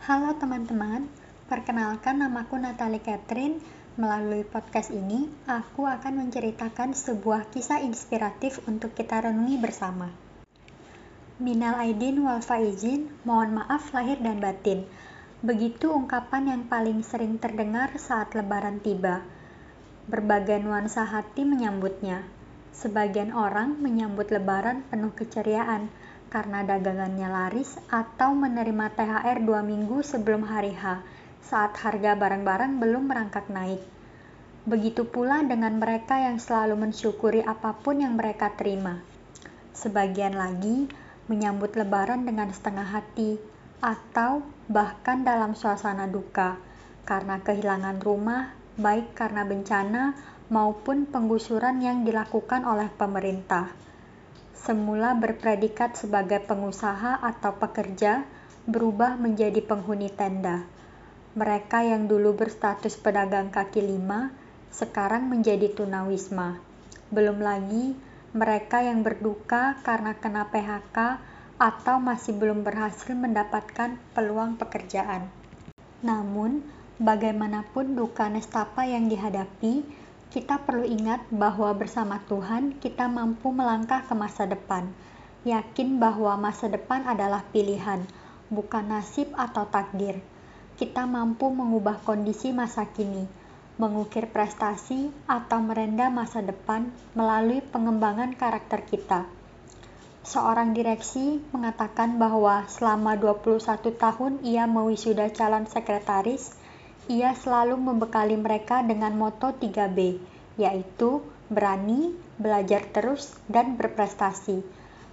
Halo teman-teman, perkenalkan namaku Natalie Catherine. Melalui podcast ini, aku akan menceritakan sebuah kisah inspiratif untuk kita renungi bersama. Minal Aidin wal Faizin, mohon maaf lahir dan batin. Begitu ungkapan yang paling sering terdengar saat lebaran tiba. Berbagai nuansa hati menyambutnya. Sebagian orang menyambut lebaran penuh keceriaan, karena dagangannya laris atau menerima THR dua minggu sebelum hari H saat harga barang-barang belum merangkak naik. Begitu pula dengan mereka yang selalu mensyukuri apa pun yang mereka terima. Sebagian lagi menyambut lebaran dengan setengah hati atau bahkan dalam suasana duka karena kehilangan rumah, baik karena bencana maupun penggusuran yang dilakukan oleh pemerintah semula berpredikat sebagai pengusaha atau pekerja, berubah menjadi penghuni tenda. Mereka yang dulu berstatus pedagang kaki lima, sekarang menjadi tunawisma. Belum lagi mereka yang berduka karena kena PHK atau masih belum berhasil mendapatkan peluang pekerjaan. Namun, bagaimanapun duka nestapa yang dihadapi, kita perlu ingat bahwa bersama Tuhan kita mampu melangkah ke masa depan. Yakin bahwa masa depan adalah pilihan, bukan nasib atau takdir. Kita mampu mengubah kondisi masa kini, mengukir prestasi atau merenda masa depan melalui pengembangan karakter kita. Seorang direksi mengatakan bahwa selama 21 tahun ia mewisuda calon sekretaris ia selalu membekali mereka dengan moto 3B, yaitu berani, belajar terus, dan berprestasi.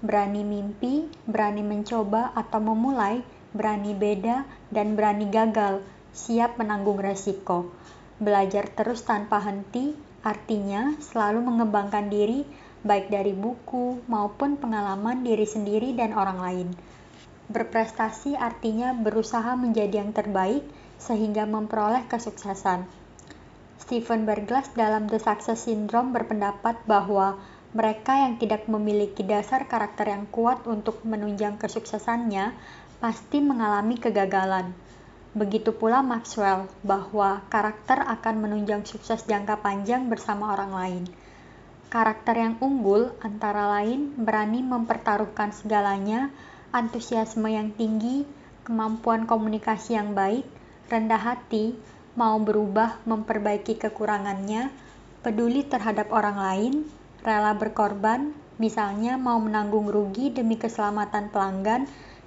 Berani mimpi, berani mencoba atau memulai, berani beda, dan berani gagal, siap menanggung resiko. Belajar terus tanpa henti, artinya selalu mengembangkan diri, baik dari buku maupun pengalaman diri sendiri dan orang lain. Berprestasi artinya berusaha menjadi yang terbaik sehingga memperoleh kesuksesan. Stephen Berglas dalam The Success Syndrome berpendapat bahwa mereka yang tidak memiliki dasar karakter yang kuat untuk menunjang kesuksesannya pasti mengalami kegagalan. Begitu pula Maxwell, bahwa karakter akan menunjang sukses jangka panjang bersama orang lain. Karakter yang unggul antara lain berani mempertaruhkan segalanya, antusiasme yang tinggi, kemampuan komunikasi yang baik, rendah hati, mau berubah memperbaiki kekurangannya, peduli terhadap orang lain, rela berkorban, misalnya mau menanggung rugi demi keselamatan pelanggan,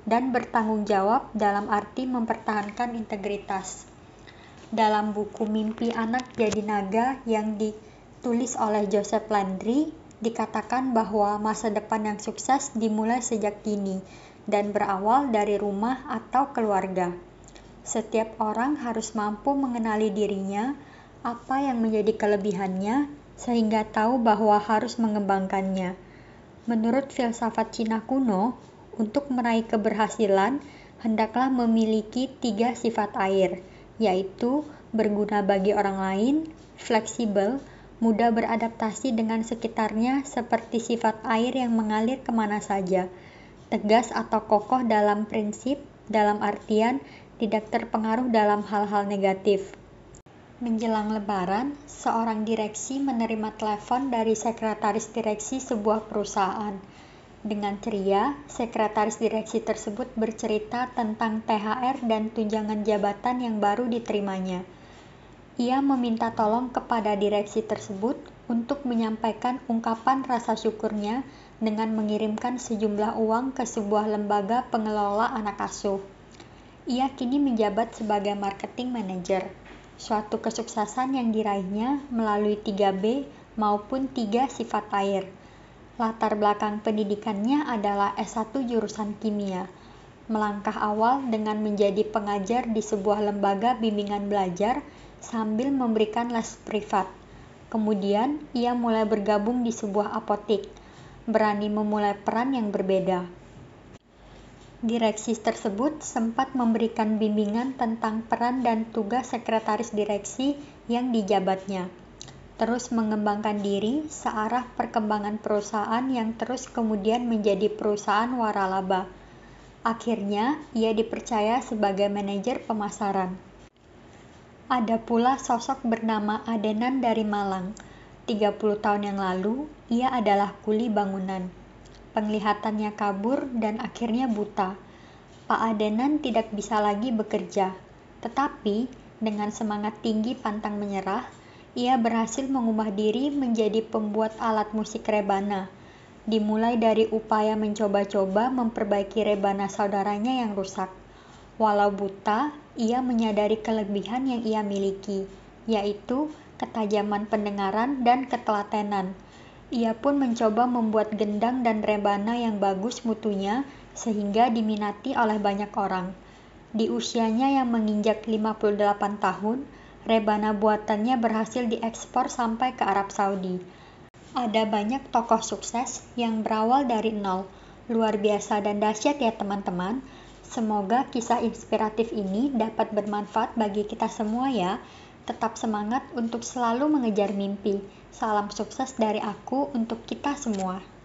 dan bertanggung jawab dalam arti mempertahankan integritas. Dalam buku Mimpi Anak Jadi Naga yang ditulis oleh Joseph Landry, dikatakan bahwa masa depan yang sukses dimulai sejak dini dan berawal dari rumah atau keluarga. Setiap orang harus mampu mengenali dirinya, apa yang menjadi kelebihannya, sehingga tahu bahwa harus mengembangkannya. Menurut filsafat Cina kuno, untuk meraih keberhasilan, hendaklah memiliki tiga sifat air, yaitu berguna bagi orang lain, fleksibel, mudah beradaptasi dengan sekitarnya seperti sifat air yang mengalir ke mana saja, tegas atau kokoh dalam prinsip, dalam artian tidak terpengaruh dalam hal-hal negatif. Menjelang lebaran, seorang direksi menerima telepon dari sekretaris direksi sebuah perusahaan. Dengan ceria, sekretaris direksi tersebut bercerita tentang THR dan tunjangan jabatan yang baru diterimanya. Ia meminta tolong kepada direksi tersebut untuk menyampaikan ungkapan rasa syukurnya dengan mengirimkan sejumlah uang ke sebuah lembaga pengelola anak asuh. Ia kini menjabat sebagai marketing manager, suatu kesuksesan yang diraihnya melalui 3B maupun tiga sifat air. Latar belakang pendidikannya adalah S1 jurusan kimia. Melangkah awal dengan menjadi pengajar di sebuah lembaga bimbingan belajar sambil memberikan les privat. Kemudian, ia mulai bergabung di sebuah apotik, berani memulai peran yang berbeda Direksi tersebut sempat memberikan bimbingan tentang peran dan tugas sekretaris direksi yang dijabatnya, terus mengembangkan diri searah perkembangan perusahaan yang terus kemudian menjadi perusahaan waralaba. Akhirnya, ia dipercaya sebagai manajer pemasaran. Ada pula sosok bernama Adenan dari Malang. 30 tahun yang lalu, ia adalah kuli bangunan. Penglihatannya kabur dan akhirnya buta. Pak Adenan tidak bisa lagi bekerja, tetapi dengan semangat tinggi pantang menyerah, ia berhasil mengubah diri menjadi pembuat alat musik rebana dimulai dari upaya mencoba-coba memperbaiki rebana saudaranya yang rusak. Walau buta, ia menyadari kelebihan yang ia miliki, yaitu ketajaman pendengaran dan ketelatenan. Ia pun mencoba membuat gendang dan rebana yang bagus mutunya sehingga diminati oleh banyak orang. Di usianya yang menginjak 58 tahun, rebana buatannya berhasil diekspor sampai ke Arab Saudi. Ada banyak tokoh sukses yang berawal dari nol. Luar biasa dan dahsyat ya teman-teman. Semoga kisah inspiratif ini dapat bermanfaat bagi kita semua ya. Tetap semangat untuk selalu mengejar mimpi. Salam sukses dari aku untuk kita semua.